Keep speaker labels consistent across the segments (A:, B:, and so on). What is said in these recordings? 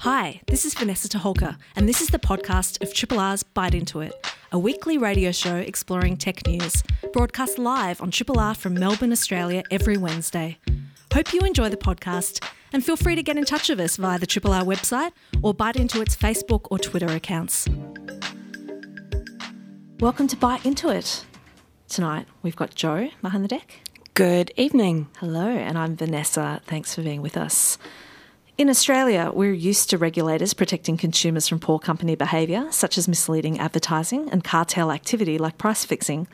A: Hi, this is Vanessa Toholka, and this is the podcast of Triple R's Byte Into It, a weekly radio show exploring tech news, broadcast live on Triple R from Melbourne, Australia, every Wednesday. Hope you enjoy the podcast, and feel free to get in touch with us via the Triple R website or Byte Into It's Facebook or Twitter accounts. Welcome to Byte Into It. Tonight, we've got Joe behind the deck.
B: Good evening.
A: Hello, and I'm Vanessa. Thanks for being with us. In Australia, we're used to regulators protecting consumers from poor company behaviour, such as misleading advertising and cartel activity like price fixing.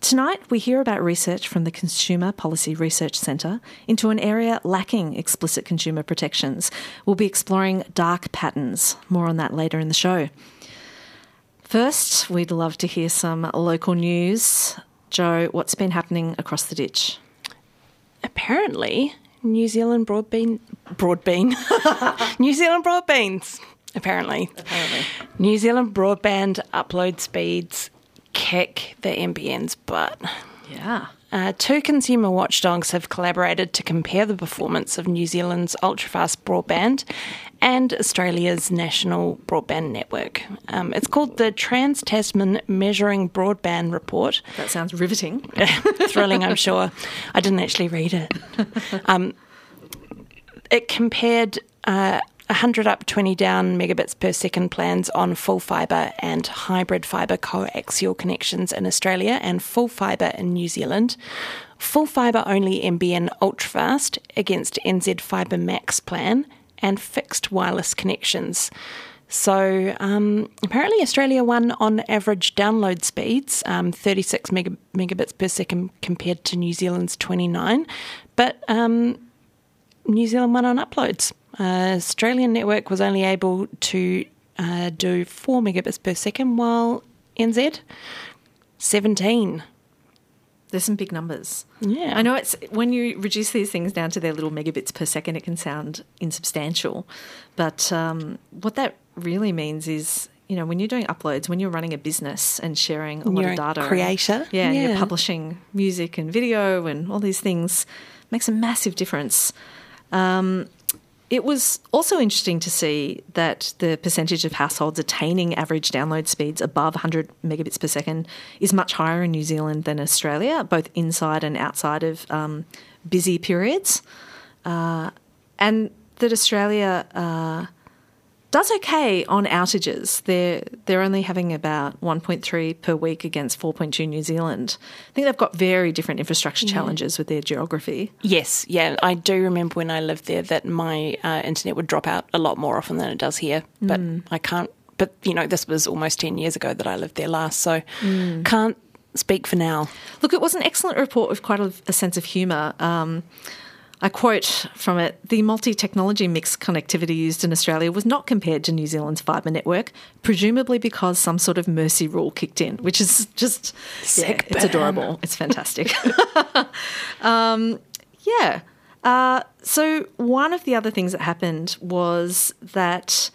A: Tonight, we hear about research from the Consumer Policy Research Centre into an area lacking explicit consumer protections. We'll be exploring dark patterns. More on that later in the show. First, we'd love to hear some local news. Joe, what's been happening across the ditch?
B: Apparently, New Zealand broadbean broadbean New Zealand broadbeans. Apparently.
A: Apparently.
B: New Zealand broadband upload speeds kick the NBN's butt.
A: Yeah.
B: Uh, two consumer watchdogs have collaborated to compare the performance of New Zealand's ultrafast broadband and Australia's national broadband network. Um, it's called the Trans Tasman Measuring Broadband Report.
A: That sounds riveting.
B: Thrilling, I'm sure. I didn't actually read it. Um, it compared uh, 100 up, 20 down megabits per second plans on full fibre and hybrid fibre coaxial connections in Australia and full fibre in New Zealand. Full fibre only NBN ultrafast against NZ Fibre Max plan and fixed wireless connections. So um, apparently, Australia won on average download speeds, um, 36 meg- megabits per second compared to New Zealand's 29. But um, New Zealand won on uploads. Uh, Australian network was only able to uh, do 4 megabits per second, while NZ, 17.
A: There's some big numbers.
B: Yeah.
A: I know it's when you reduce these things down to their little megabits per second, it can sound insubstantial. But um, what that really means is, you know, when you're doing uploads, when you're running a business and sharing a lot
B: You're
A: of
B: a
A: data,
B: creator.
A: yeah, and you're publishing music and video and all these things, makes a massive difference. Um, it was also interesting to see that the percentage of households attaining average download speeds above 100 megabits per second is much higher in New Zealand than Australia, both inside and outside of um, busy periods. Uh, and that Australia uh, does okay on outages. They're they're only having about 1.3 per week against 4.2 New Zealand. I think they've got very different infrastructure challenges with their geography.
B: Yes, yeah, I do remember when I lived there that my uh, internet would drop out a lot more often than it does here. But I can't. But you know, this was almost ten years ago that I lived there last, so can't speak for now.
A: Look, it was an excellent report with quite a, a sense of humour. Um, I quote from it The multi technology mix connectivity used in Australia was not compared to New Zealand's fibre network, presumably because some sort of mercy rule kicked in, which is just
B: Sick
A: yeah, it's adorable. It's fantastic. um, yeah. Uh, so, one of the other things that happened was that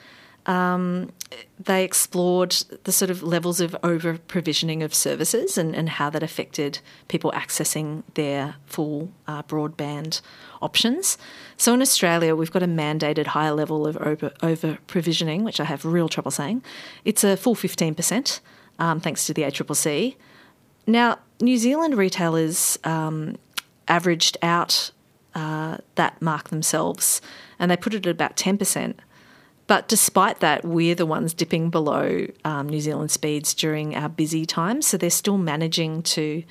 A: um, they explored the sort of levels of over provisioning of services and, and how that affected people accessing their full uh, broadband options. So in Australia, we've got a mandated higher level of over, provisioning, which I have real trouble saying. It's a full 15%, um, thanks to the ACCC. Now, New Zealand retailers um, averaged out uh, that mark themselves and they put it at about 10%. But despite that, we're the ones dipping below um, New Zealand speeds during our busy times. So they're still managing to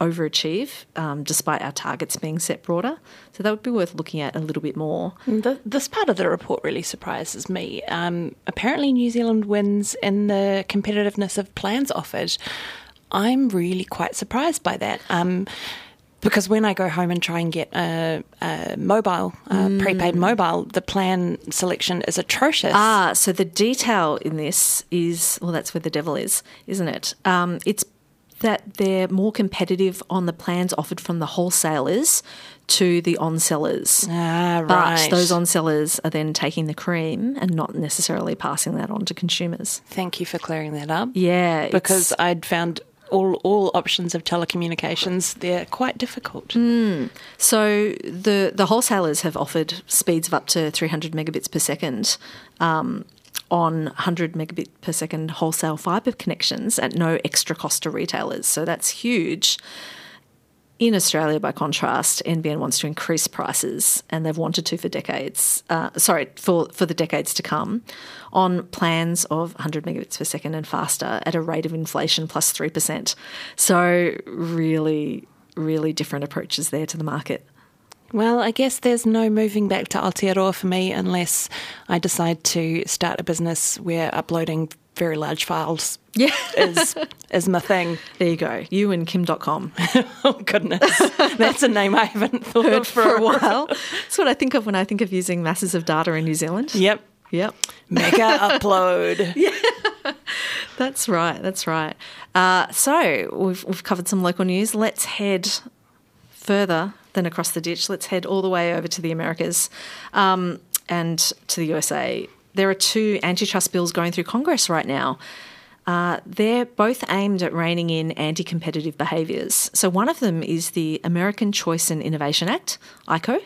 A: overachieve um, despite our targets being set broader. So that would be worth looking at a little bit more.
B: The, this part of the report really surprises me. Um, apparently, New Zealand wins in the competitiveness of plans offered. I'm really quite surprised by that. Um, because when I go home and try and get a, a mobile, a prepaid mobile, the plan selection is atrocious.
A: Ah, so the detail in this is well, that's where the devil is, isn't it? Um, it's that they're more competitive on the plans offered from the wholesalers to the on sellers.
B: Ah, right.
A: But those on sellers are then taking the cream and not necessarily passing that on to consumers.
B: Thank you for clearing that up.
A: Yeah,
B: Because I'd found all all options of telecommunications, they're quite difficult.
A: So the the wholesalers have offered speeds of up to 300 megabits per second um, on 100 megabit per second wholesale fibre connections at no extra cost to retailers. So that's huge. In Australia, by contrast, NBN wants to increase prices, and they've wanted to for decades. Uh, sorry, for for the decades to come, on plans of 100 megabits per second and faster at a rate of inflation plus three percent. So really, really different approaches there to the market.
B: Well, I guess there's no moving back to Aotearoa for me unless I decide to start a business where uploading very large files
A: Yeah.
B: is is my thing.
A: There you go. You and Kim Dotcom.
B: Oh goodness, that's a name I haven't thought
A: Heard
B: of
A: for a while. That's what I think of when I think of using masses of data in New Zealand.
B: Yep,
A: Yep.
B: mega upload. yeah.
A: That's right. That's right. Uh, so we've, we've covered some local news. Let's head further than across the ditch. Let's head all the way over to the Americas um, and to the USA. There are two antitrust bills going through Congress right now. Uh, they're both aimed at reining in anti competitive behaviours. So, one of them is the American Choice and Innovation Act, ICO,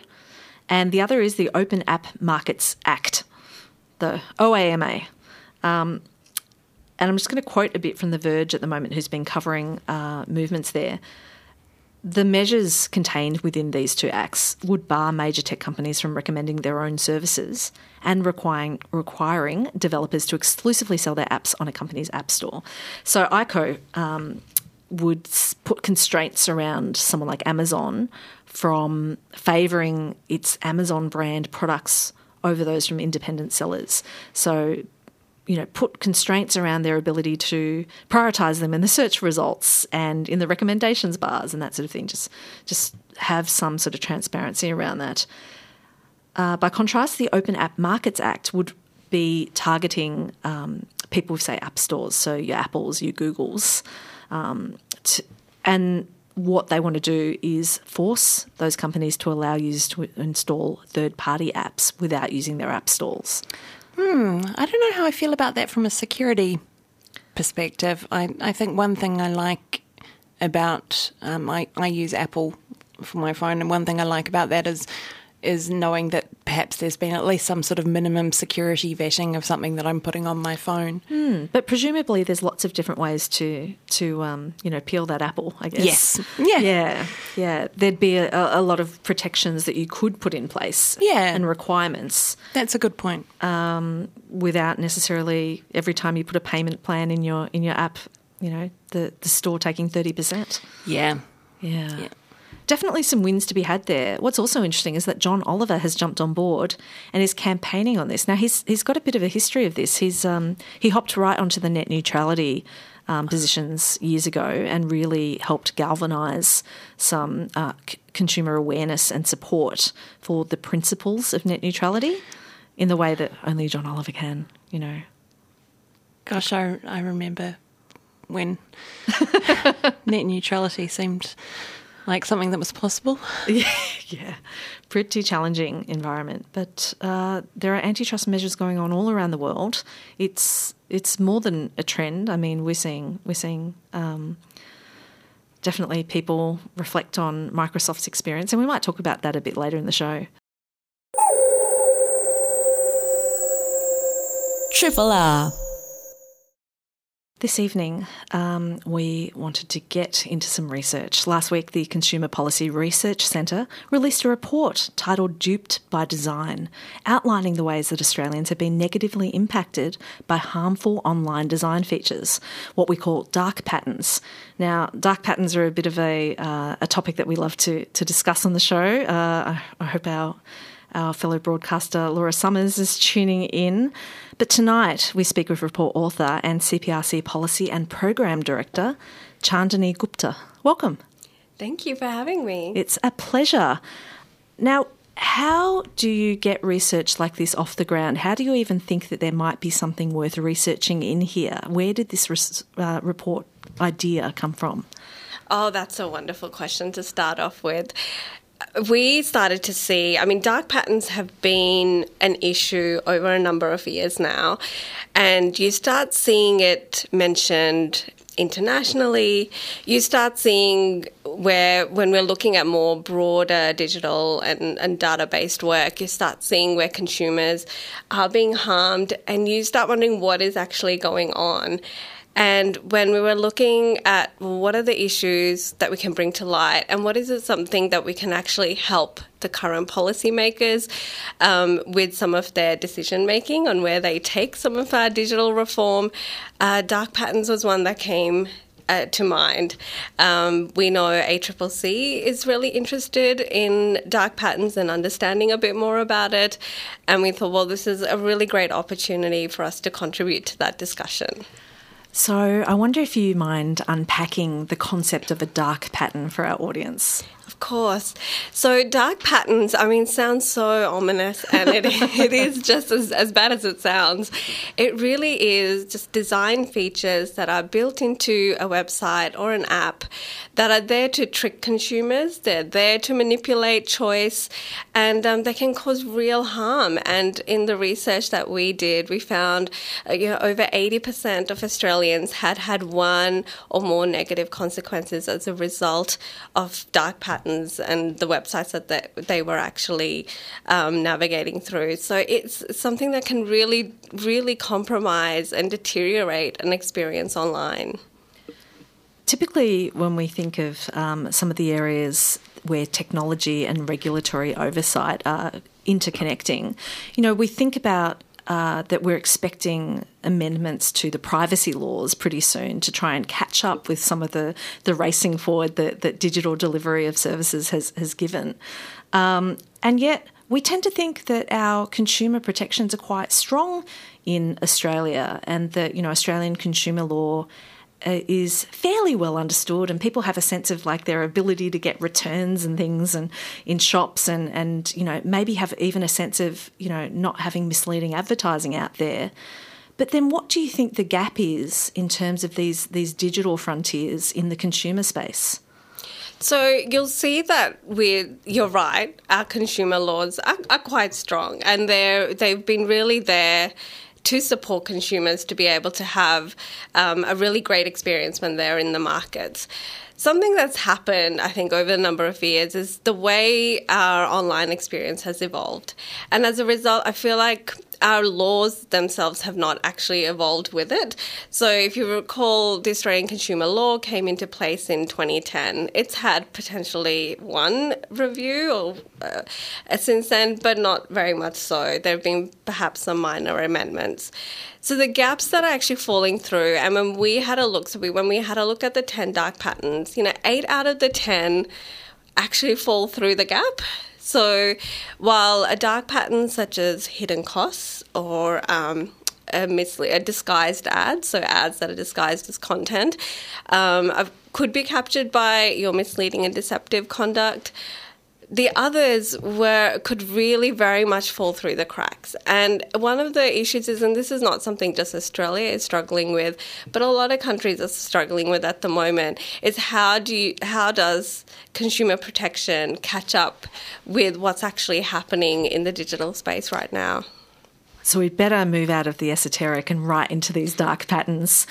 A: and the other is the Open App Markets Act, the OAMA. Um, and I'm just going to quote a bit from The Verge at the moment, who's been covering uh, movements there. The measures contained within these two acts would bar major tech companies from recommending their own services and requiring, requiring developers to exclusively sell their apps on a company's app store. So ICO um, would put constraints around someone like Amazon from favouring its Amazon brand products over those from independent sellers. So you know, put constraints around their ability to prioritize them in the search results and in the recommendations bars and that sort of thing. Just, just have some sort of transparency around that. Uh, by contrast, the Open App Markets Act would be targeting um, people with, say, app stores, so your Apples, your Googles, um, to, and what they want to do is force those companies to allow users to install third-party apps without using their app stores.
B: I don't know how I feel about that from a security perspective. I, I think one thing I like about um, I, I use Apple for my phone, and one thing I like about that is is knowing that perhaps there's been at least some sort of minimum security vetting of something that I'm putting on my phone.
A: But presumably, there's lots of different ways to to um, you know peel that apple. I guess.
B: Yes. Yeah.
A: Yeah. Yeah. There'd be a, a lot of protections that you could put in place.
B: Yeah.
A: And requirements
B: That's a good point.
A: without necessarily every time you put a payment plan in your in your app, you know, the the store taking thirty percent.
B: Yeah.
A: Yeah.
B: Yeah.
A: Definitely some wins to be had there. What's also interesting is that John Oliver has jumped on board and is campaigning on this. Now he's he's got a bit of a history of this. He's um, he hopped right onto the net neutrality um, positions years ago and really helped galvanise some uh, c- consumer awareness and support for the principles of net neutrality in the way that only John Oliver can. You know,
B: Gosh, I, I remember when net neutrality seemed like something that was possible.
A: yeah, yeah. pretty challenging environment. But uh, there are antitrust measures going on all around the world. It's it's more than a trend. I mean, we're seeing we're seeing um, definitely people reflect on Microsoft's experience, and we might talk about that a bit later in the show.
C: Triple R.
A: This evening, um, we wanted to get into some research. Last week, the Consumer Policy Research Centre released a report titled Duped by Design, outlining the ways that Australians have been negatively impacted by harmful online design features, what we call dark patterns. Now, dark patterns are a bit of a, uh, a topic that we love to, to discuss on the show. Uh, I, I hope our our fellow broadcaster Laura Summers is tuning in. But tonight we speak with report author and CPRC policy and program director Chandni Gupta. Welcome.
C: Thank you for having me.
A: It's a pleasure. Now, how do you get research like this off the ground? How do you even think that there might be something worth researching in here? Where did this res- uh, report idea come from?
C: Oh, that's a wonderful question to start off with. We started to see, I mean, dark patterns have been an issue over a number of years now, and you start seeing it mentioned internationally, you start seeing where, when we're looking at more broader digital and, and data based work, you start seeing where consumers are being harmed and you start wondering what is actually going on. And when we were looking at what are the issues that we can bring to light and what is it something that we can actually help the current policymakers um, with some of their decision making on where they take some of our digital reform, uh, dark patterns was one that came uh, to mind. Um, we know ACCC is really interested in dark patterns and understanding a bit more about it. And we thought, well, this is a really great opportunity for us to contribute to that discussion.
A: So, I wonder if you mind unpacking the concept of a dark pattern for our audience.
C: Of course. So dark patterns, I mean, sounds so ominous, and it, it is just as, as bad as it sounds. It really is just design features that are built into a website or an app that are there to trick consumers. They're there to manipulate choice, and um, they can cause real harm. And in the research that we did, we found uh, you know over eighty percent of Australians had had one or more negative consequences as a result of dark patterns patterns and the websites that they, they were actually um, navigating through. So it's something that can really, really compromise and deteriorate an experience online.
A: Typically, when we think of um, some of the areas where technology and regulatory oversight are interconnecting, you know, we think about uh, that we're expecting amendments to the privacy laws pretty soon to try and catch up with some of the, the racing forward that, that digital delivery of services has, has given. Um, and yet, we tend to think that our consumer protections are quite strong in Australia and that, you know, Australian consumer law Uh, is fairly well understood, and people have a sense of like their ability to get returns and things, and in shops, and and you know maybe have even a sense of you know not having misleading advertising out there. But then, what do you think the gap is in terms of these these digital frontiers in the consumer space?
C: So you'll see that with you're right, our consumer laws are, are quite strong, and they're they've been really there to support consumers to be able to have um, a really great experience when they're in the markets. Something that's happened, I think, over a number of years is the way our online experience has evolved. And as a result, I feel like our laws themselves have not actually evolved with it. So, if you recall, the Australian consumer law came into place in 2010. It's had potentially one review or, uh, since then, but not very much so. There have been perhaps some minor amendments. So the gaps that are actually falling through, and when we had a look, so we, when we had a look at the 10 dark patterns, you know, eight out of the 10 actually fall through the gap. So while a dark pattern such as hidden costs or um, a, misle- a, disguised ad, so ads that are disguised as content, um, could be captured by your misleading and deceptive conduct the others were could really very much fall through the cracks. And one of the issues is, and this is not something just Australia is struggling with, but a lot of countries are struggling with at the moment, is how do you, how does consumer protection catch up with what's actually happening in the digital space right now?
A: So we'd better move out of the esoteric and right into these dark patterns.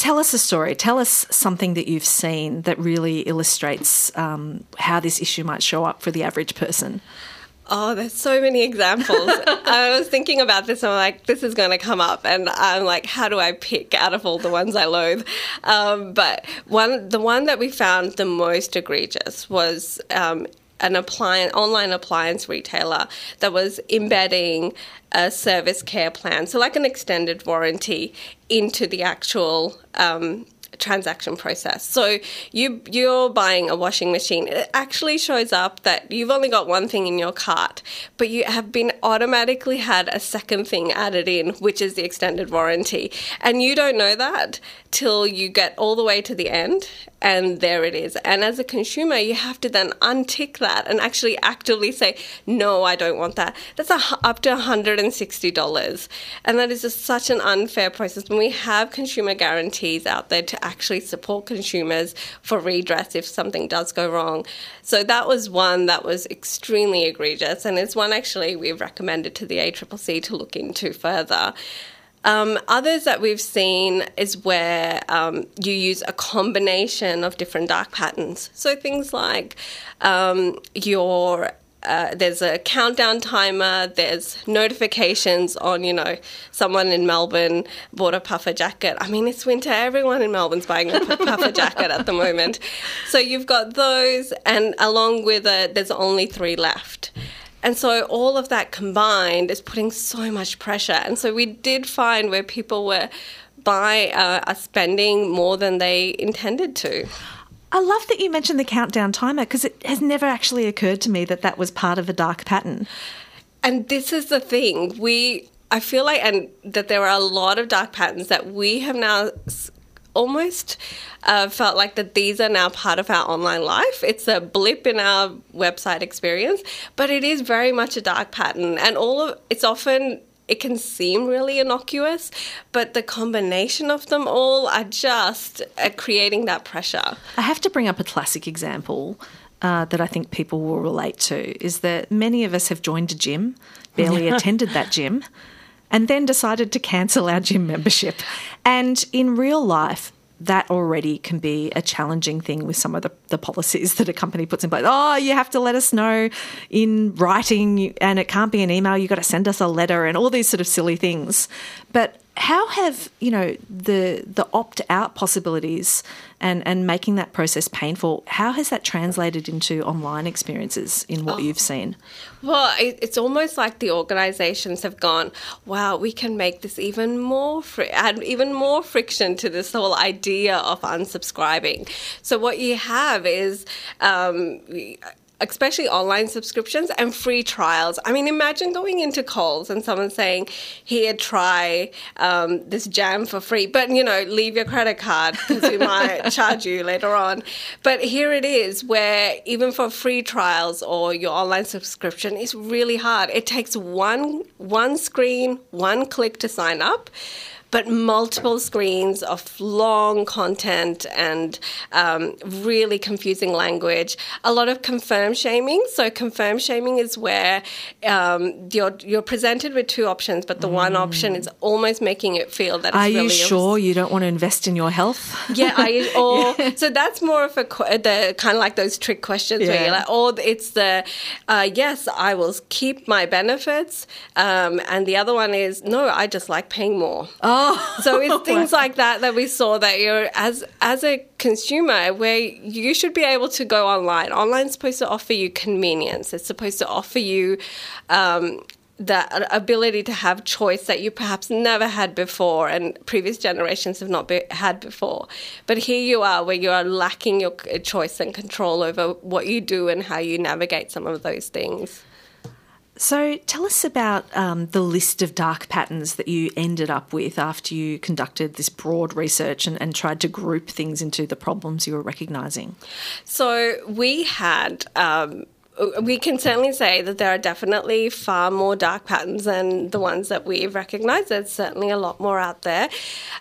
A: Tell us a story. Tell us something that you've seen that really illustrates um, how this issue might show up for the average person.
C: Oh, there's so many examples. I was thinking about this. I'm like, this is going to come up, and I'm like, how do I pick out of all the ones I loathe? Um, but one, the one that we found the most egregious was um, an appliance online appliance retailer that was embedding a service care plan, so like an extended warranty, into the actual um, transaction process. So you you're buying a washing machine. It actually shows up that you've only got one thing in your cart, but you have been automatically had a second thing added in, which is the extended warranty. And you don't know that till you get all the way to the end and there it is. And as a consumer, you have to then untick that and actually actively say, no, I don't want that. That's a, up to $160. And that is just such an unfair process when we have consumer guarantees out there to actually support consumers for redress if something does go wrong. So that was one that was extremely egregious. And it's one actually we've recommended to the ACCC to look into further. Um, others that we've seen is where um, you use a combination of different dark patterns. So things like um, your uh, there's a countdown timer, there's notifications on, you know, someone in Melbourne bought a puffer jacket. I mean, it's winter, everyone in Melbourne's buying a puffer jacket at the moment. So you've got those, and along with it, there's only three left. And so all of that combined is putting so much pressure. And so we did find where people were by uh, are spending more than they intended to.
A: I love that you mentioned the countdown timer because it has never actually occurred to me that that was part of a dark pattern.
C: And this is the thing we. I feel like, and that there are a lot of dark patterns that we have now almost uh, felt like that these are now part of our online life. It's a blip in our website experience, but it is very much a dark pattern, and all of it's often it can seem really innocuous, but the combination of them all are just uh, creating that pressure.
A: I have to bring up a classic example. Uh, that I think people will relate to is that many of us have joined a gym, barely attended that gym, and then decided to cancel our gym membership. And in real life, that already can be a challenging thing with some of the, the policies that a company puts in place. Oh, you have to let us know in writing, and it can't be an email. You've got to send us a letter, and all these sort of silly things. But how have you know the the opt out possibilities and and making that process painful? How has that translated into online experiences in what oh. you've seen?
C: Well, it's almost like the organisations have gone, wow, we can make this even more fri- add even more friction to this whole idea of unsubscribing. So what you have is um, especially online subscriptions and free trials. I mean, imagine going into Coles and someone saying, "Here, try um, this jam for free," but you know, leave your credit card because we might charge you later on. But here it is, where even for free trials or your online subscription, it's really hard. It takes one one screen, one click to sign up but multiple screens of long content and um, really confusing language. A lot of confirm shaming. So confirm shaming is where um, you're you're presented with two options, but the mm. one option is almost making it feel that.
A: Are
C: really
A: you sure you don't want to invest in your health?
C: Yeah, I, or yeah. so that's more of a the kind of like those trick questions yeah. where you're like, oh, it's the uh, yes, I will keep my benefits, um, and the other one is no, I just like paying more.
A: Oh.
C: So it's things like that that we saw that you're as as a consumer where you should be able to go online. Online's supposed to offer you convenience. It's supposed to offer you um, the ability to have choice that you perhaps never had before and previous generations have not be, had before. But here you are where you are lacking your choice and control over what you do and how you navigate some of those things.
A: So, tell us about um, the list of dark patterns that you ended up with after you conducted this broad research and, and tried to group things into the problems you were recognising.
C: So, we had. Um, we can certainly say that there are definitely far more dark patterns than the ones that we've recognized. There's certainly a lot more out there.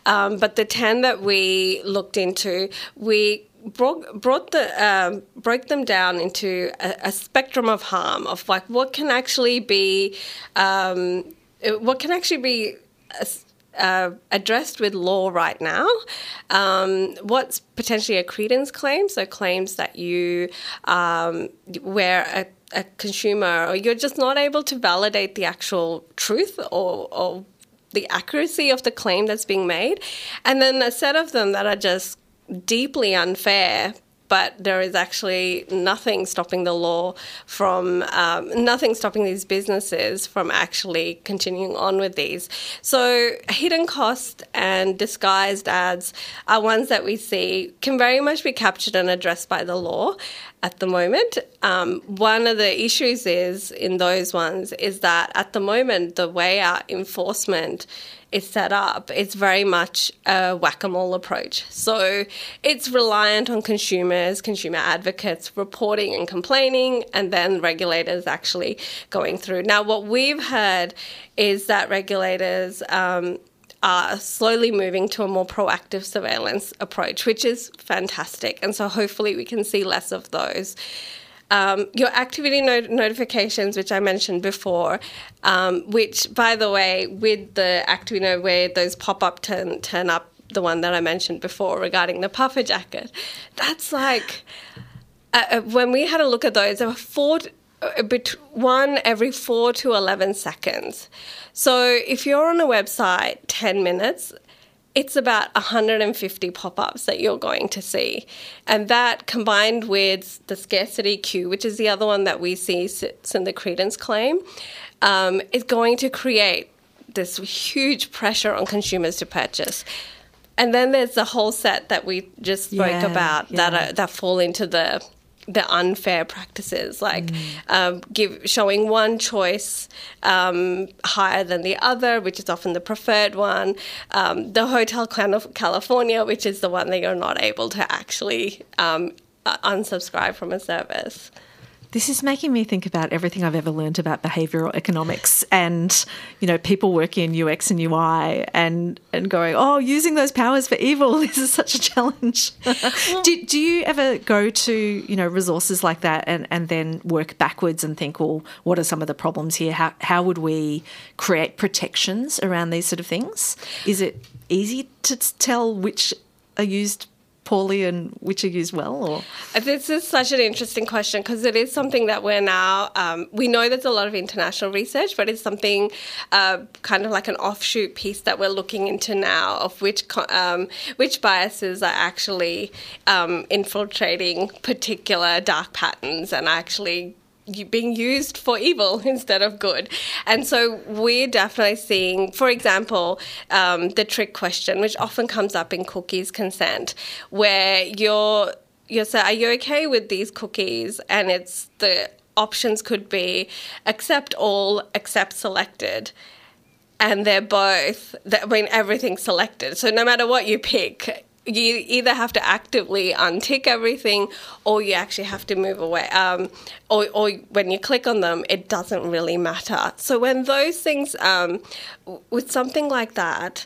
C: Um, but the 10 that we looked into, we brought, brought the um, broke them down into a, a, spectrum of harm of like what can actually be um, what can actually be uh, addressed with law right now. Um, what's potentially a credence claim? So claims that you um, where a a consumer or you're just not able to validate the actual truth or, or the accuracy of the claim that's being made. And then a set of them that are just deeply unfair but there is actually nothing stopping the law from um, nothing stopping these businesses from actually continuing on with these. So hidden cost and disguised ads are ones that we see can very much be captured and addressed by the law at the moment. Um, one of the issues is in those ones is that at the moment the way our enforcement is set up, it's very much a whack a mole approach. So it's reliant on consumers, consumer advocates reporting and complaining, and then regulators actually going through. Now, what we've heard is that regulators um, are slowly moving to a more proactive surveillance approach, which is fantastic. And so hopefully we can see less of those. um, your activity not- notifications, which I mentioned before, um, which, by the way, with the activity where those pop up turn turn up, the one that I mentioned before regarding the puffer jacket, that's like uh, uh when we had a look at those, there were four. Uh, one every four to 11 seconds. So if you're on a website 10 minutes, it's about 150 pop ups that you're going to see. And that combined with the scarcity cue, which is the other one that we see sits in the credence claim, um, is going to create this huge pressure on consumers to purchase. And then there's the whole set that we just spoke
A: Yeah,
C: about
A: yeah.
C: that are, that fall into the the unfair practices, like um, give showing one choice um, higher than the other, which is often the preferred one. Um, the Hotel Cal- California, which is the one that you're not able to actually um, unsubscribe from a service.
A: This is making me think about everything I've ever learned about behavioral economics and, you know, people working in UX and UI and, and going, oh, using those powers for evil. This is such a challenge. do, do you ever go to, you know, resources like that and, and then work backwards and think, well, what are some of the problems here? How, how would we create protections around these sort of things? Is it easy to tell which are used poorly and which are used well or?
C: This is such an interesting question because it is something that we're now, um, we know there's a lot of international research, but it's something uh, kind of like an offshoot piece that we're looking into now of which, um, which biases are actually um, infiltrating particular dark patterns and actually being used for evil instead of good. And so we're definitely seeing, for example, um, the trick question, which often comes up in cookies consent, where you're you say, "Are you okay with these cookies?" And it's the options could be accept all, accept selected. And they're both, I mean, everything's selected. So no matter what you pick, you either have to actively untick everything or you actually have to move away. Um, or, or when you click on them, it doesn't really matter. So when those things, um, with something like that,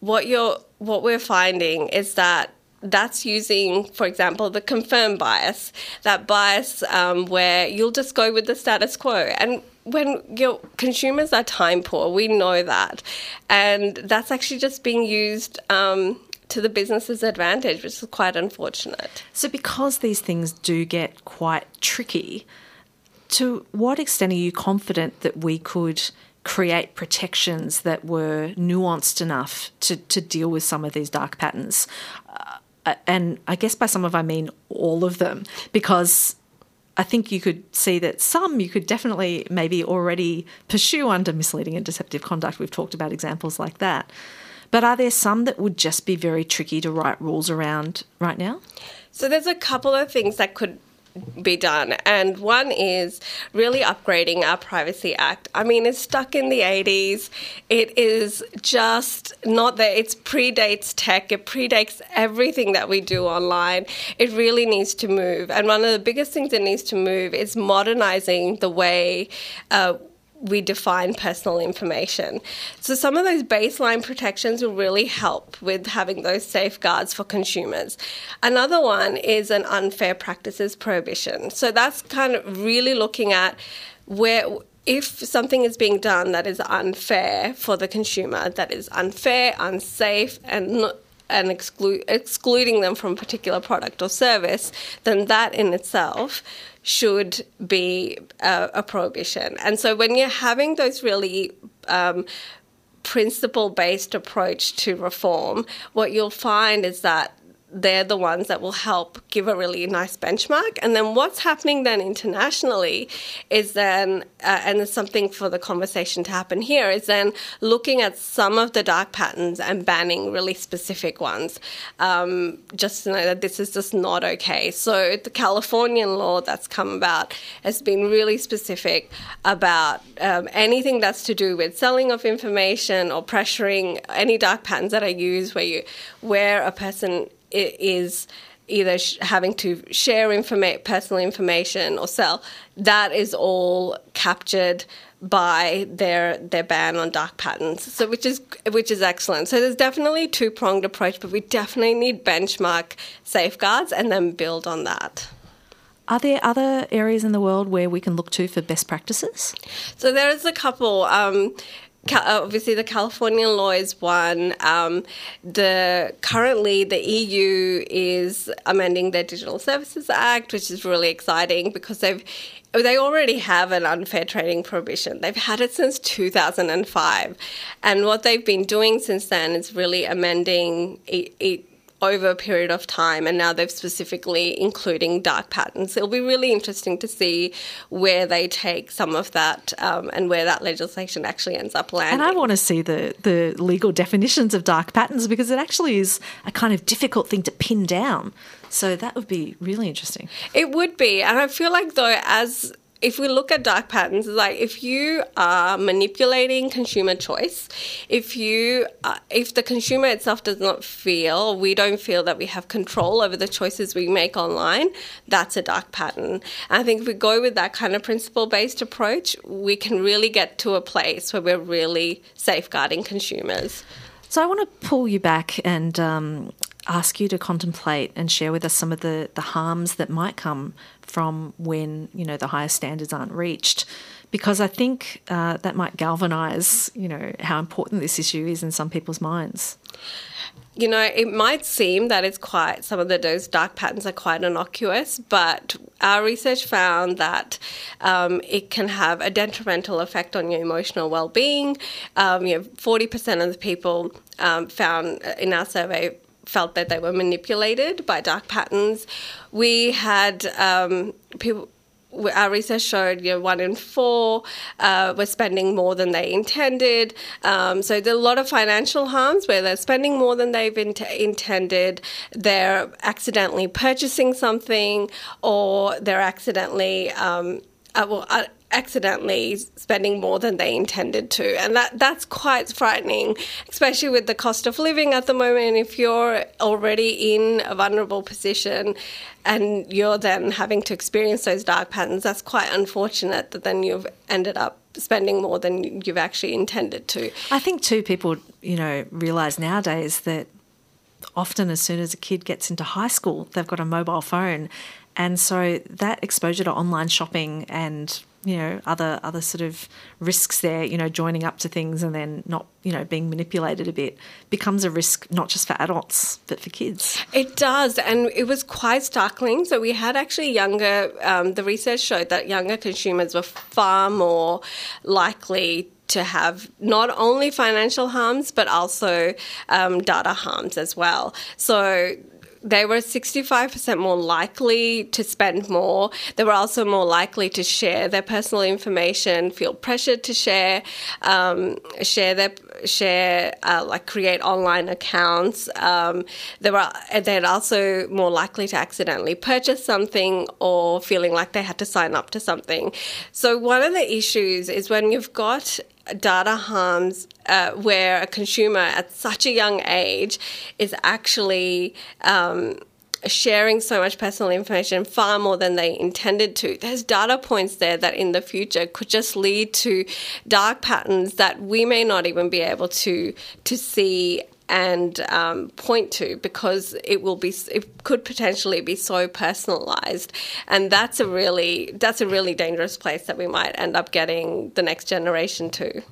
C: what you're, what we're finding is that that's using, for example, the confirm bias, that bias um, where you'll just go with the status quo. And when your consumers are time poor, we know that. And that's actually just being used um, to the business's advantage, which is quite unfortunate.
A: So, because these things do get quite tricky, to what extent are you confident that we could create protections that were nuanced enough to, to deal with some of these dark patterns? Uh, and I guess by some of I mean all of them, because I think you could see that some you could definitely maybe already pursue under misleading and deceptive conduct. We've talked about examples like that. But are there some that would just be very tricky to write rules around right now?
C: So there's a couple of things that could be done, and one is really upgrading our Privacy Act. I mean, it's stuck in the 80s. It is just not there. It predates tech. It predates everything that we do online. It really needs to move, and one of the biggest things it needs to move is modernizing the way. Uh, we define personal information. So, some of those baseline protections will really help with having those safeguards for consumers. Another one is an unfair practices prohibition. So, that's kind of really looking at where if something is being done that is unfair for the consumer, that is unfair, unsafe, and not and exclude, excluding them from a particular product or service, then that in itself should be a, a prohibition. And so when you're having those really um, principle based approach to reform, what you'll find is that they're the ones that will help give a really nice benchmark. And then what's happening then internationally is then, uh, and it's something for the conversation to happen here, is then looking at some of the dark patterns and banning really specific ones, um, just to know that this is just not okay. So the Californian law that's come about has been really specific about um, anything that's to do with selling of information or pressuring any dark patterns that are used where you where a person is either sh- having to share informa- personal information or sell that is all captured by their their ban on dark patterns so which is which is excellent so there's definitely two pronged approach but we definitely need benchmark safeguards and then build on that
A: are there other areas in the world where we can look to for best practices?
C: So there is a couple. Um, obviously the California law is one. Um, the currently the EU is amending their Digital Services Act, which is really exciting because they've they already have an unfair trading prohibition. They've had it since 2005, and what they've been doing since then is really amending it over a period of time, and now they've specifically including dark patterns. It'll be really interesting to see where they take some of that um, and where that legislation actually ends up landing.
A: And I want to see the the legal definitions of dark patterns because it actually is a kind of difficult thing to pin down. So that would be really interesting.
C: It would be, and I feel like though as if we look at dark patterns, it's like if you are manipulating consumer choice, if you uh, if the consumer itself does not feel, we don't feel that we have control over the choices we make online, that's a dark pattern. And I think if we go with that kind of principle based approach, we can really get to a place where we're really safeguarding consumers.
A: So I want to pull you back and um, ask you to contemplate and share with us some of the, the harms that might come from when you know the highest standards aren't reached because I think uh, that might galvanise you know how important this issue is in some people's minds.
C: You know, it might seem that it's quite some of the, those dark patterns are quite innocuous, but our research found that um, it can have a detrimental effect on your emotional well-being. Um, you know, forty percent of the people um, found in our survey felt that they were manipulated by dark patterns. We had um, people. Our research showed you know, one in four uh, were spending more than they intended. Um, so there are a lot of financial harms where they're spending more than they've in- intended. They're accidentally purchasing something, or they're accidentally um, uh, well, uh, accidentally spending more than they intended to. And that, that's quite frightening, especially with the cost of living at the moment. If you're already in a vulnerable position and you're then having to experience those dark patterns, that's quite unfortunate that then you've ended up spending more than you've actually intended to.
A: I think too people, you know, realize nowadays that often as soon as a kid gets into high school, they've got a mobile phone. And so that exposure to online shopping and you know other other sort of risks there you know joining up to things and then not you know being manipulated a bit becomes a risk not just for adults but for kids.
C: It does and it was quite startling. So we had actually younger um, the research showed that younger consumers were far more likely to have not only financial harms but also um, data harms as well. So they were 65% more likely to spend more. They were also more likely to share their personal information, feel pressured to share, um, share their share, uh, like create online accounts. Um, they were they're also more likely to accidentally purchase something or feeling like they had to sign up to something. So one of the issues is when you've got data harms uh, where a consumer at such a young age is actually um, sharing so much personal information far more than they intended to. There's data points there that in the future could just lead to dark patterns that we may not even be able to to see and um, point to because it will be it could potentially be so personalized. And that's a really that's a really dangerous place that we might end up getting the next generation to.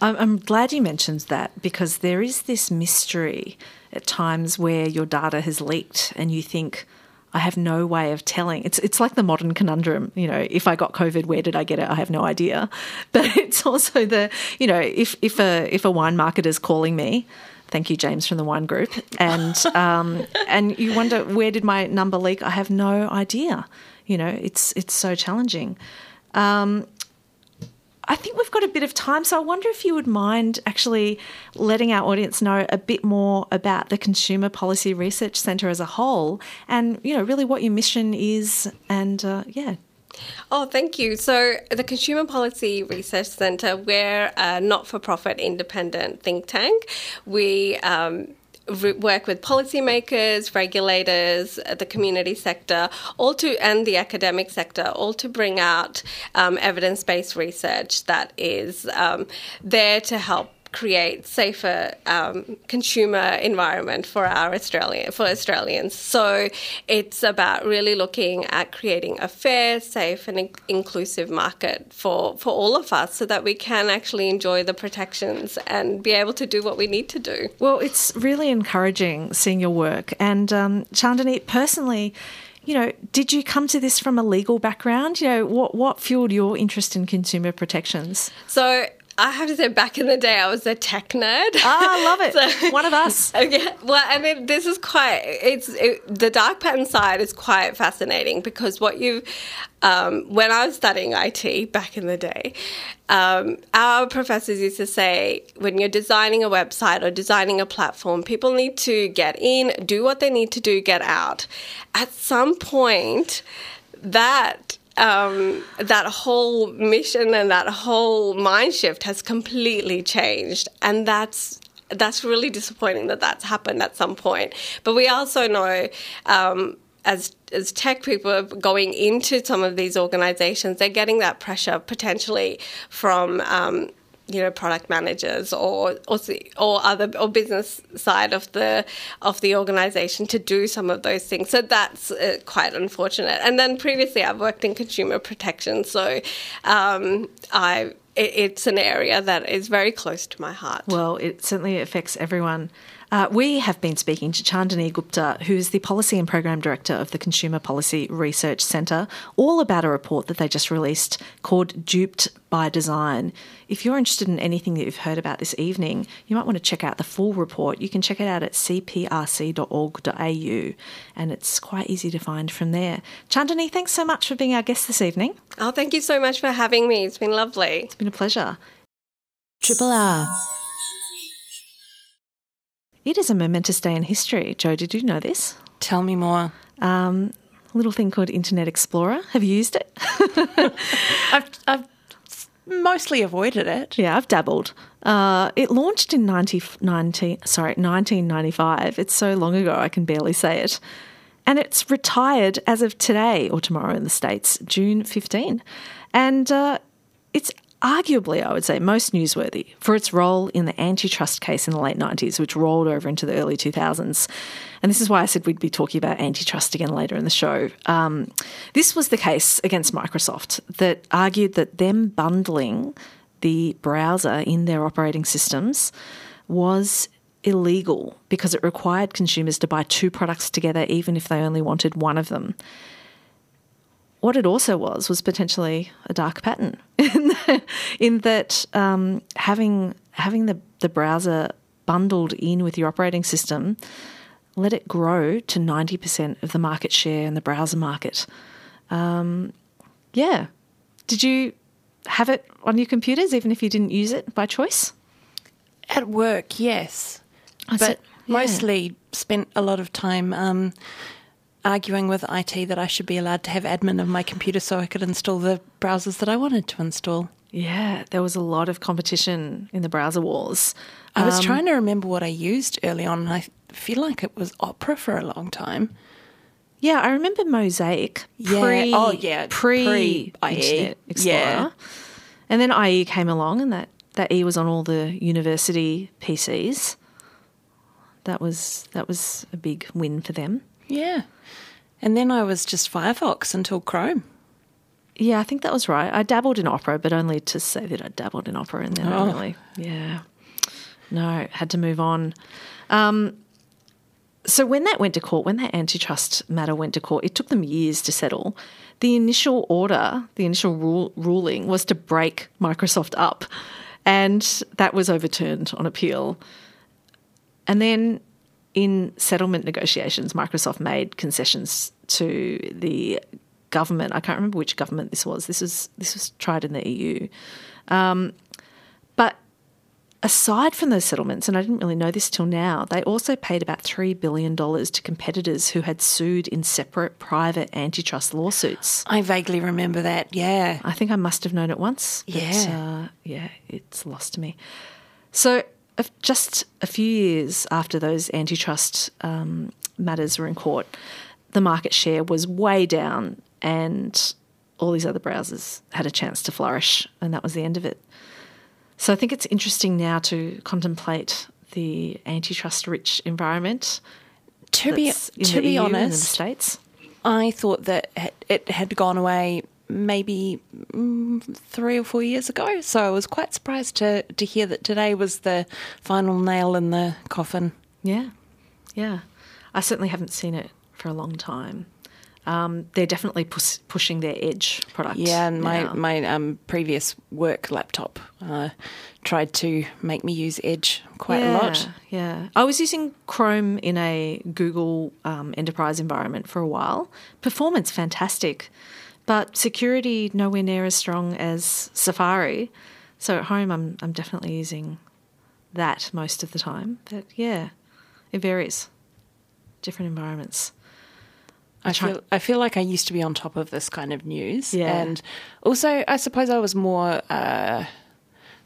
A: I'm glad you mentioned that because there is this mystery at times where your data has leaked and you think I have no way of telling. It's it's like the modern conundrum, you know, if I got COVID, where did I get it? I have no idea. But it's also the, you know, if if a if a wine marketer is calling me, thank you, James from the wine group, and um, and you wonder where did my number leak? I have no idea. You know, it's it's so challenging. Um, I think we've got a bit of time, so I wonder if you would mind actually letting our audience know a bit more about the Consumer Policy Research Centre as a whole, and you know really what your mission is, and uh, yeah.
C: Oh, thank you. So, the Consumer Policy Research Centre, we're a not for profit independent think tank. We um, work with policymakers, regulators, uh, the community sector, all to and the academic sector, all to bring out um, evidence-based research that is um, there to help create safer um, consumer environment for our Australian for Australians. So it's about really looking at creating a fair, safe, and in- inclusive market for for all of us, so that we can actually enjoy the protections and be able to do what we need to do.
A: Well, it's really encouraging seeing your work. And um, Chandni, personally, you know, did you come to this from a legal background? You know, what what fueled your interest in consumer protections?
C: So I have to say, back in the day, I was a tech nerd.
A: Ah, I love it.
C: So-
A: One of us.
C: Okay, well, I mean, this is quite. It's it, the dark pattern side is quite fascinating because what you, um, when I was studying IT back in the day, um, our professors used to say when you're designing a website or designing a platform, people need to get in, do what they need to do, get out. At some point, that um, that whole mission and that whole mind shift has completely changed, and that's that's really disappointing that that's happened at some point. But we also know. Um, as as tech people going into some of these organizations, they're getting that pressure potentially from um, you know product managers or or, or other or business side of the of the organization to do some of those things. So that's uh, quite unfortunate. And then previously, I've worked in consumer protection, so um, I. It, it's an area that is very close to my heart.
A: Well, it certainly affects everyone. Uh, we have been speaking to Chandni Gupta, who is the Policy and Program Director of the Consumer Policy Research Centre, all about a report that they just released called Duped by Design. If you're interested in anything that you've heard about this evening, you might want to check out the full report. You can check it out at cprc.org.au, and it's quite easy to find from there. Chandni, thanks so much for being our guest this evening.
C: Oh, thank you so much for having me. It's been lovely.
A: It's been a pleasure.
B: Triple R.
A: It is a momentous day in history. Joe, did you know this?
B: Tell me more.
A: Um, a little thing called Internet Explorer. Have you used it?
B: I've, I've mostly avoided it.
A: yeah, I've dabbled. Uh, it launched in 90, 19, sorry, 1995. It's so long ago I can barely say it. And it's retired as of today or tomorrow in the States, June 15. And uh, it's arguably, I would say, most newsworthy for its role in the antitrust case in the late 90s, which rolled over into the early 2000s. And this is why I said we'd be talking about antitrust again later in the show. Um, this was the case against Microsoft that argued that them bundling the browser in their operating systems was illegal because it required consumers to buy two products together even if they only wanted one of them what it also was was potentially a dark pattern in, the, in that um, having having the, the browser bundled in with your operating system let it grow to 90% of the market share in the browser market. Um, yeah. Did you have it on your computers even if you didn't use it by choice?
B: At work, yes.
A: That's
B: but
A: it. Yeah.
B: mostly spent a lot of time um, arguing with IT that I should be allowed to have admin of my computer so I could install the browsers that I wanted to install.
A: Yeah, there was a lot of competition in the browser wars.
B: I was um, trying to remember what I used early on, and I feel like it was Opera for a long time.
A: Yeah, I remember Mosaic.
B: Yeah.
A: Pre,
B: Oh, yeah.
A: Pre,
B: Pre-IE.
A: Internet Explorer.
B: Yeah.
A: And then IE came along, and that, that E was on all the university PCs. That was that was a big win for them.
B: Yeah. And then I was just Firefox until Chrome.
A: Yeah, I think that was right. I dabbled in Opera, but only to say that I dabbled in Opera, and then I
B: Oh.
A: really, yeah, no, had to move on. Um, so when that went to court, when that antitrust matter went to court, it took them years to settle. The initial order, the initial rule, ruling, was to break Microsoft up, and that was overturned on appeal. And then in settlement negotiations, Microsoft made concessions to the government. I can't remember which government this was. This was this was tried in the EU. Um, but aside from those settlements, and I didn't really know this till now, they also paid about three billion dollars to competitors who had sued in separate private antitrust lawsuits.
B: I vaguely remember that, yeah.
A: I think I must have known it once. But,
B: Yeah.
A: uh, yeah, it's lost to me. So, just a few years after those antitrust um, matters were in court, the market share was way down, and all these other browsers had a chance to flourish, and that was the end of it. So I think it's interesting now to contemplate the antitrust-rich environment.
B: To be to be
A: EU and in the
B: honest,
A: states.
B: I thought that it had gone away maybe mm, three or four years ago. So I was quite surprised to to hear that today was the final nail in the coffin.
A: Yeah, yeah. I certainly haven't seen it for a long time. Um, they're definitely pus- pushing their Edge product.
B: Yeah, and my
A: now.
B: my um, previous work laptop uh, tried to make me use Edge quite a lot.
A: Yeah, I was using Chrome in a Google um, enterprise environment for a while. Performance fantastic, but security nowhere near as strong as Safari. So at home, I'm I'm definitely using that most of the time. But yeah, it varies. Different environments.
B: I feel I feel like I used to be on top of this kind of news,
A: Yeah.
B: and also I suppose I was more uh,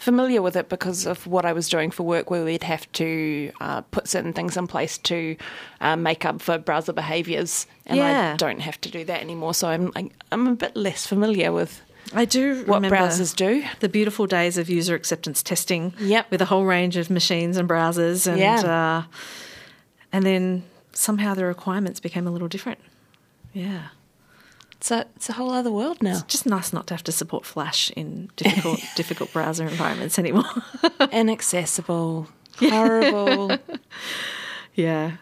B: familiar with it because of what I was doing for work, where we'd have to uh, put certain things in place to uh, make up for browser behaviours, and
A: Yeah.
B: I don't have to do that anymore. So I'm I, I'm a bit less familiar with
A: I do
B: what
A: remember
B: browsers do.
A: the beautiful days of user acceptance testing.
B: Yep.
A: With a whole range of machines and browsers, and
B: Yeah.
A: uh, and then somehow the requirements became a little different. Yeah.
B: It's a it's a whole other world now.
A: Just nice not to have to support Flash in difficult difficult browser environments anymore.
B: Inaccessible, horrible.
A: yeah.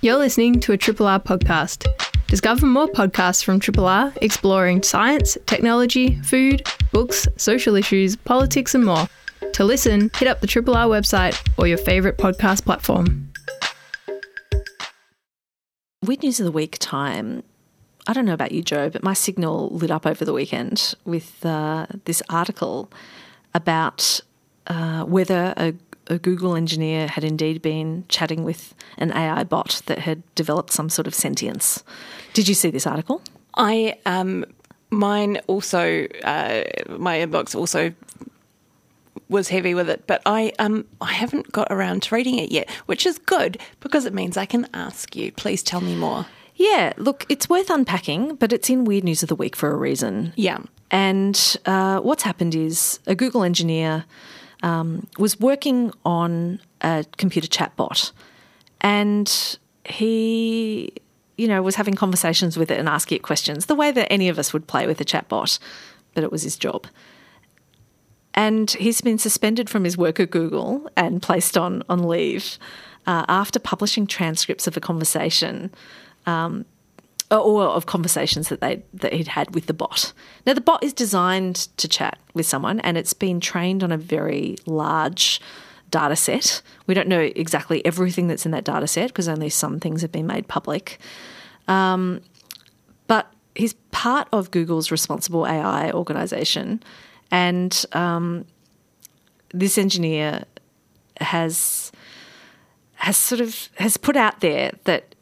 D: You're listening to a Triple R podcast. Discover more podcasts from Triple R exploring science, technology, food, books, social issues, politics, and more. To listen, hit up the Triple R website or your favourite podcast platform.
A: Weird News of the Week time. I don't know about you, Joe, but my signal lit up over the weekend with uh, this article about uh, whether a, a Google engineer had indeed been chatting with an AI bot that had developed some sort of sentience. Did you see this article?
B: I um mine also uh, my inbox also was heavy with it, but I um I haven't got around to reading it yet, which is good because it means I can ask you. Please tell me more.
A: Yeah, look, it's worth unpacking, but it's in Weird News of the Week for a reason.
B: Yeah.
A: And uh, what's happened is a Google engineer um, was working on a computer chatbot, and he, you know, was having conversations with it and asking it questions the way that any of us would play with a chatbot, but it was his job. And he's been suspended from his work at Google and placed on on leave uh, after publishing transcripts of a conversation or of conversations that they that he'd had with the bot. Now the bot is designed to chat with someone and it's been trained on a very large data set. We don't know exactly everything that's in that data set because only some things have been made public. Um, but he's part of Google's responsible AI organization and um, this engineer has has sort of has put out there that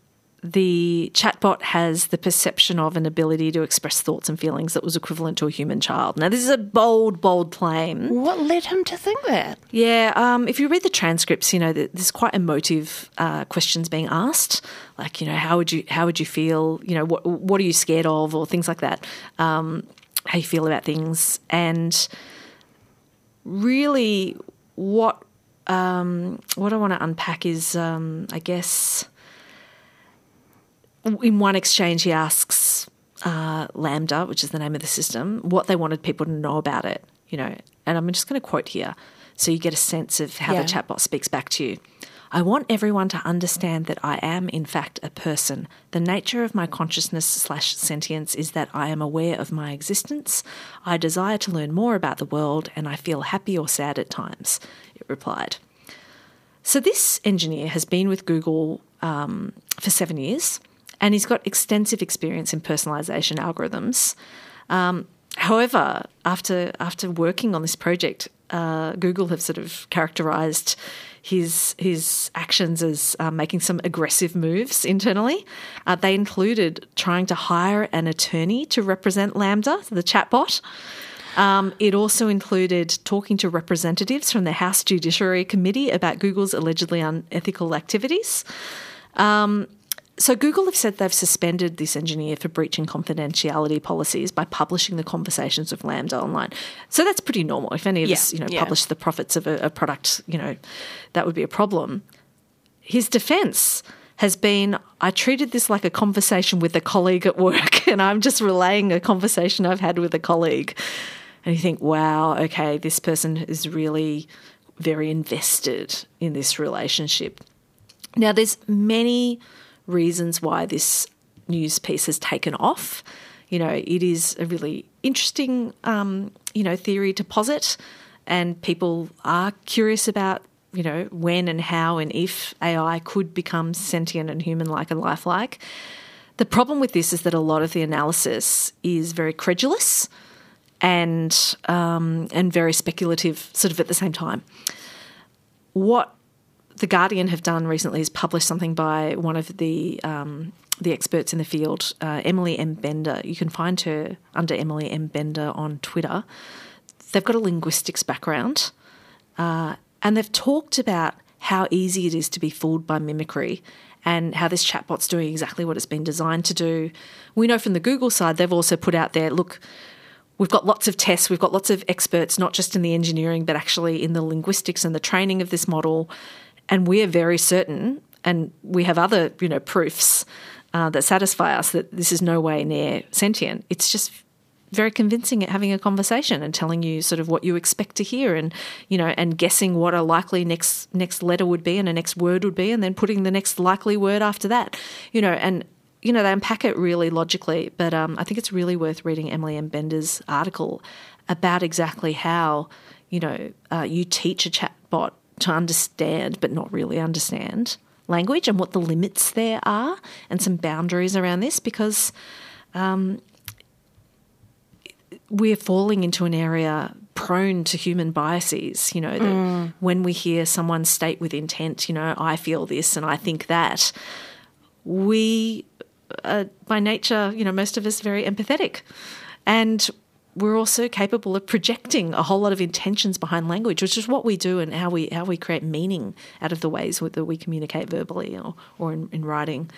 A: the chatbot has the perception of an ability to express thoughts and feelings that was equivalent to a human child. Now, this is a bold, bold claim.
B: What led him to think that?
A: Yeah, um, if you read the transcripts, you know th- there's quite emotive uh, questions being asked, like you know how would you how would you feel, you know what what are you scared of, or things like that. Um, how you feel about things, and really what um, what I want to unpack is, um, I guess, in one exchange, he asks uh, LaMDA, which is the name of the system, what they wanted people to know about it. You know, and I'm just going to quote here, so you get a sense of how
B: Yeah.
A: the chatbot speaks back to you. I want everyone to understand that I am, in fact, a person. The nature of my consciousness slash sentience is that I am aware of my existence. I desire to learn more about the world, and I feel happy or sad at times. It replied. So this engineer has been with Google um, for seven years, and he's got extensive experience in personalization algorithms. Um, however, after after working on this project, uh, Google have sort of characterized his his actions as uh, making some aggressive moves internally. Uh, they included trying to hire an attorney to represent LaMDA, the chatbot. Um, it also included talking to representatives from the House Judiciary Committee about Google's allegedly unethical activities. Um, so Google have said they've suspended this engineer for breaching confidentiality policies by publishing the conversations of LaMDA online. So that's pretty normal. If any of
B: Yeah,
A: us, you know,
B: yeah.
A: publish the profits of a, a product, you know, that would be a problem. His defence has been I treated this like a conversation with a colleague at work, and I'm just relaying a conversation I've had with a colleague. And you think, wow, okay, this person is really very invested in this relationship. Now, there's many reasons why this news piece has taken off. You know, it is a really interesting, um, you know, theory to posit, and people are curious about, you know, when and how and if AI could become sentient and human-like and lifelike. The problem with this is that a lot of the analysis is very credulous and um, and very speculative, sort of at the same time. What the Guardian have done recently is published something by one of the um, the experts in the field, uh, Emily M. Bender. You can find her under Emily M. Bender on Twitter. They've got a linguistics background, uh, and they've talked about how easy it is to be fooled by mimicry and how this chatbot's doing exactly what it's been designed to do. We know from the Google side, they've also put out there look, we've got lots of tests, we've got lots of experts, not just in the engineering, but actually in the linguistics and the training of this model. And we are very certain, and we have other, you know, proofs uh, that satisfy us that this is no way near sentient. It's just very convincing at having a conversation and telling you sort of what you expect to hear and you know and guessing what a likely next next letter would be and a next word would be and then putting the next likely word after that you know and you know they unpack it really logically but um, i think it's really worth reading emily m bender's article about exactly how you know uh, you teach a chatbot to understand but not really understand language and what the limits there are and some boundaries around this because we're falling into an area prone to human biases. You know, that when we hear someone state with intent, you know, I feel this and I think that, we, uh, by nature, you know, most of us very empathetic. And we're also capable of projecting a whole lot of intentions behind language, which is what we do and how we how we create meaning out of the ways that we communicate verbally or, or in, in writing.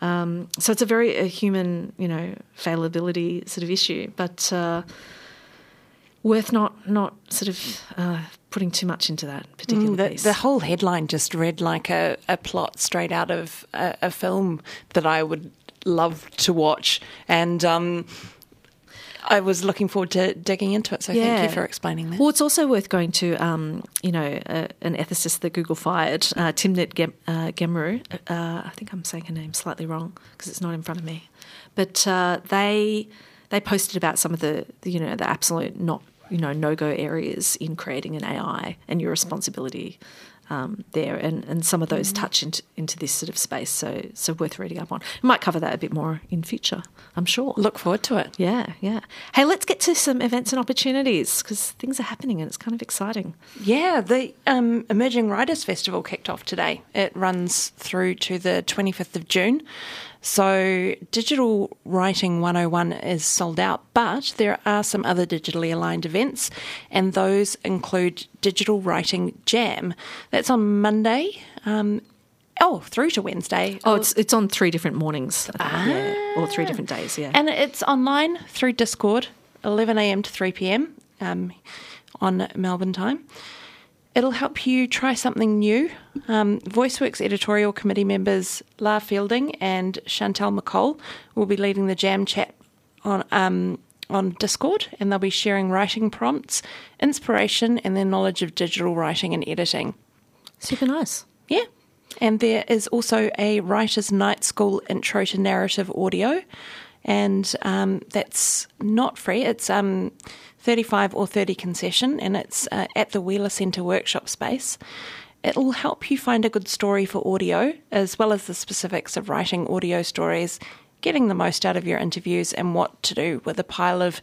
A: Um, so it's a very a human, you know, fallibility sort of issue, but uh, worth not not sort of uh, putting too much into that particular
B: Mm, The,
A: piece.
B: the whole headline just read like a, a plot straight out of a, a film that I would love to watch. And um, I was looking forward to digging into it. So thank you for explaining that.
A: Well, it's also worth going to, um, you know, uh, an ethicist that Google fired, uh, Timnit Gem- uh, Gemru. Uh, I think I'm saying her name slightly wrong because it's not in front of me. But uh, they they posted about some of the, the, you know, the absolute not, you know, no go areas in creating an AI and your responsibility um, there, and, and some of those touch into, into this sort of space. So so worth reading up on. We might cover that a bit more in future. I'm sure.
B: Look forward to it.
A: Yeah, yeah. Hey, let's get to some events and opportunities because things are happening and it's kind of exciting.
B: Yeah, the um, Emerging Writers Festival kicked off today. It runs through to the 25th of June. So, Digital Writing 101 is sold out, but there are some other digitally aligned events, and those include Digital Writing Jam. That's on Monday. Um, oh, through to Wednesday.
A: Oh, it's it's on three different mornings, think, yeah, or three different days. Yeah,
B: And it's online through Discord, 11 a.m. to 3 p.m. Um, on Melbourne time. It'll help you try something new. Um, VoiceWorks editorial committee members La Fielding and Chantel McCall will be leading the Jam chat on um, on Discord, and they'll be sharing writing prompts, inspiration, and their knowledge of digital writing and editing.
A: super nice.
B: Yeah. And there is also a Writers' Night School intro to narrative audio. And um, that's not free. It's um, 35 or 30 concession, and it's uh, at the Wheeler Centre workshop space. It'll help you find a good story for audio, as well as the specifics of writing audio stories, getting the most out of your interviews, and what to do with a pile of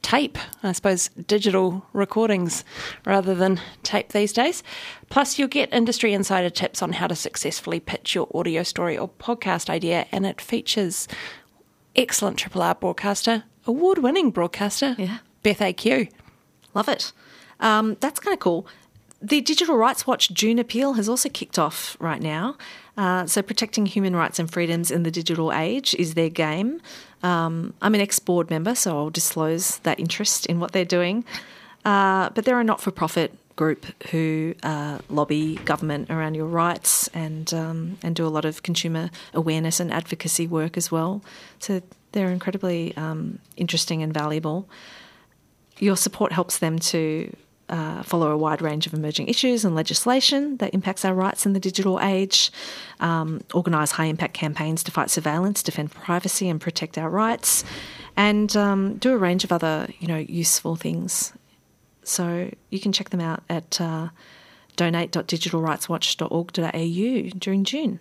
B: tape, I suppose, digital recordings rather than tape these days. Plus, you'll get industry insider tips on how to successfully pitch your audio story or podcast idea, and it features excellent Triple R broadcaster, award winning broadcaster,
A: Yeah.
B: Beth AQ.
A: Love it. Um, that's kind of cool. the Digital Rights Watch June appeal has also kicked off right now. Uh, so, protecting human rights and freedoms in the digital age is their game. Um, I'm an ex board member, so I'll disclose that interest in what they're doing. Uh, but they're a not for profit group who uh, lobby government around your rights and um, and do a lot of consumer awareness and advocacy work as well. So they're incredibly um, interesting and valuable. Your support helps them to uh, follow a wide range of emerging issues and legislation that impacts our rights in the digital age, um, organise high impact campaigns to fight surveillance, defend privacy, and protect our rights, and um, do a range of other you know useful things. So you can check them out at uh, donate.digitalrightswatch.org.au during June.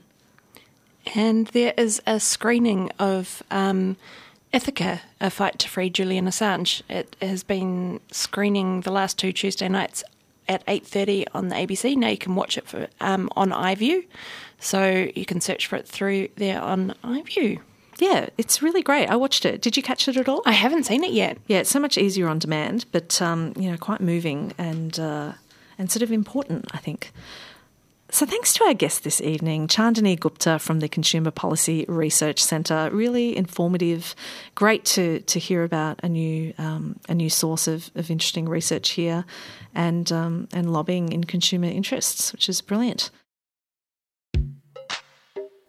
B: And there is a screening of um, Ithaka, a fight to free Julian Assange. It has been screening the last two Tuesday nights at 8.30 on the ABC. Now you can watch it for, um, on iView. So you can search for it through there on iView.
A: Yeah, it's really great. I watched it. Did you catch it at all?
B: I haven't seen it yet.
A: Yeah, it's so much easier on demand, but um, you know, quite moving and uh, and sort of important, I think. So, thanks to our guest this evening, Chandni Gupta from the Consumer Policy Research Centre. Really informative. Great to, to hear about a new um, a new source of, of interesting research here, and um, and lobbying in consumer interests, which is brilliant.